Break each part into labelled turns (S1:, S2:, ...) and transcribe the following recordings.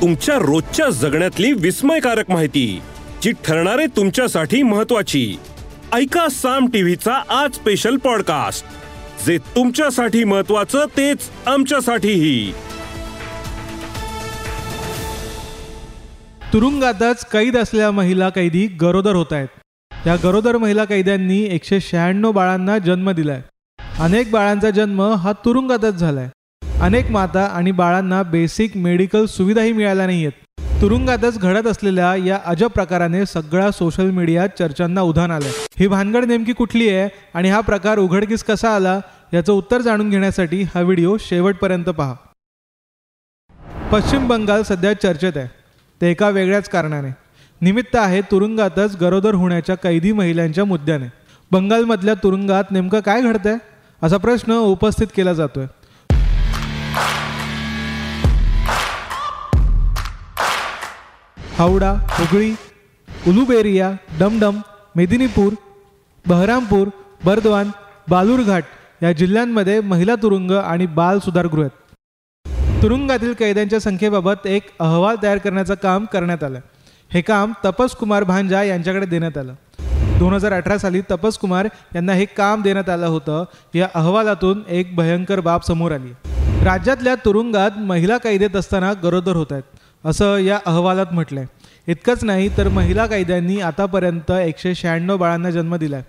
S1: तुमच्या रोजच्या जगण्यातली विस्मयकारक माहिती जी ठरणारे तुमच्यासाठी महत्वाची ऐका साम टीव्हीचा आज स्पेशल पॉडकास्ट जे तुमच्यासाठी महत्वाचं तेच आमच्यासाठीही.
S2: तुरुंगातच कैद असलेल्या महिला कैदी गरोदर होत आहेत या गरोदर महिला कैद्यांनी एकशे शहाण्णव बाळांना जन्म दिलाय. अनेक बाळांचा जन्म हा तुरुंगातच झालाय. अनेक माता आणि बाळांना बेसिक मेडिकल सुविधाही मिळाल्या नाही आहेत तुरुंगातच घडत असलेल्या या अजब प्रकाराने सगळ्या सोशल मीडियात चर्चांना उधाण आलं ही भानगड नेमकी कुठली आहे आणि हा प्रकार उघडकीस कसा आला याचं उत्तर जाणून घेण्यासाठी हा व्हिडिओ शेवटपर्यंत पहा. पश्चिम बंगाल सध्या चर्चेत आहे. ते एका वेगळ्याच कारणाने. निमित्त आहे तुरुंगातच गरोदर होण्याच्या कैदी महिलांच्या मुद्द्याने. बंगालमधल्या तुरुंगात नेमकं काय घडतंय? असा प्रश्न उपस्थित केला जातोय. हावडा हुगळी उलुबेरिया डमडम मेदिनीपूर बहरामपूर बर्दवान बालूरघाट या जिल्ह्यांमध्ये महिला तुरुंग आणि बाल सुधारगृह आहेत. तुरुंगातील कैद्यांच्या संख्येबाबत एक अहवाल तयार करण्याचं काम करण्यात आलं. हे काम तपस कुमार भांजा यांच्याकडे देण्यात आलं. दोन हजार अठरा साली तपस कुमार यांना हे काम देण्यात आलं होतं. या अहवालातून एक भयंकर बाब समोर आली. राज्यातल्या तुरुंगात महिला कैदेत असताना गरोदर होत आहेत. असं या अहवालात म्हटलंय. इतकंच नाही तर महिला कैद्यांनी आतापर्यंत एकशे शहाण्णव बाळांना जन्म दिलाय.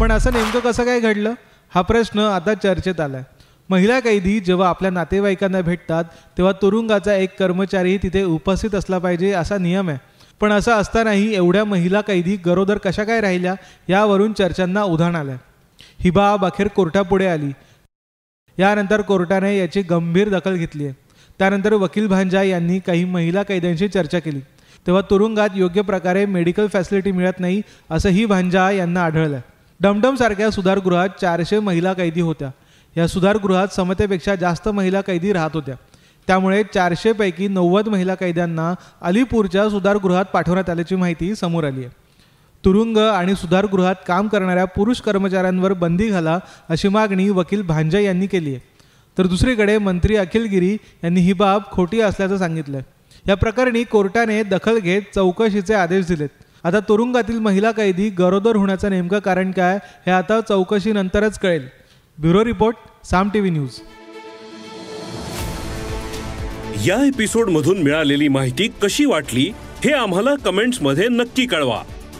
S2: पण असं नेमकं कसं काय घडलं? हा प्रश्न आता चर्चेत आलाय. महिला कैदी जेव्हा आपल्या नातेवाईकांना भेटतात तेव्हा तुरुंगाचा एक कर्मचारी तिथे उपस्थित असला पाहिजे असा नियम आहे. पण असं असतानाही एवढ्या महिला कैदी गरोदर कशा काय राहिल्या यावरून चर्चांना उधाण आलं ही बाब अखेर कोर्टापुढे आली. यानंतर कोर्टाने याची गंभीर दखल घेतली आहे. त्यानंतर वकील भांजा यांनी काही महिला कैद्यांशी चर्चा केली. तेव्हा तुरुंगात योग्य प्रकारे मेडिकल फॅसिलिटी मिळत नाही असंही भांजा यांना आढळलं. डमडमसारख्या सुधारगृहात चारशे महिला कैदी होत्या. या सुधारगृहात समतेपेक्षा जास्त महिला कैदी राहत होत्या. त्यामुळे चारशेपैकी नव्वद महिला कैद्यांना अलीपूरच्या सुधारगृहात पाठवण्यात आल्याची माहिती समोर आली आहे. तुरुंग आणि सुधारगृहात काम करणाऱ्या पुरुष कर्मचाऱ्यांवर बंदी घाला अशी मागणी वकील भांजा यांनी केली आहे. तर दुसरीकडे मंत्री अखिल गिरी यांनी ही बाब खोटी असल्याचं सांगितलं या प्रकरणी कोर्टाने दखल घेत चौकशीचे आदेश दिलेत. आता तुरुंगातील महिला कैदी गरोदर होण्याचं नेमकं कारण काय हे आता चौकशीनंतरच कळेल. Bureau report Saam TV news.
S1: या एपिसोड मधून मिळालेली माहिती कशी वाटली हे आम्हाला कमेंट्समध्ये नक्की कळवा.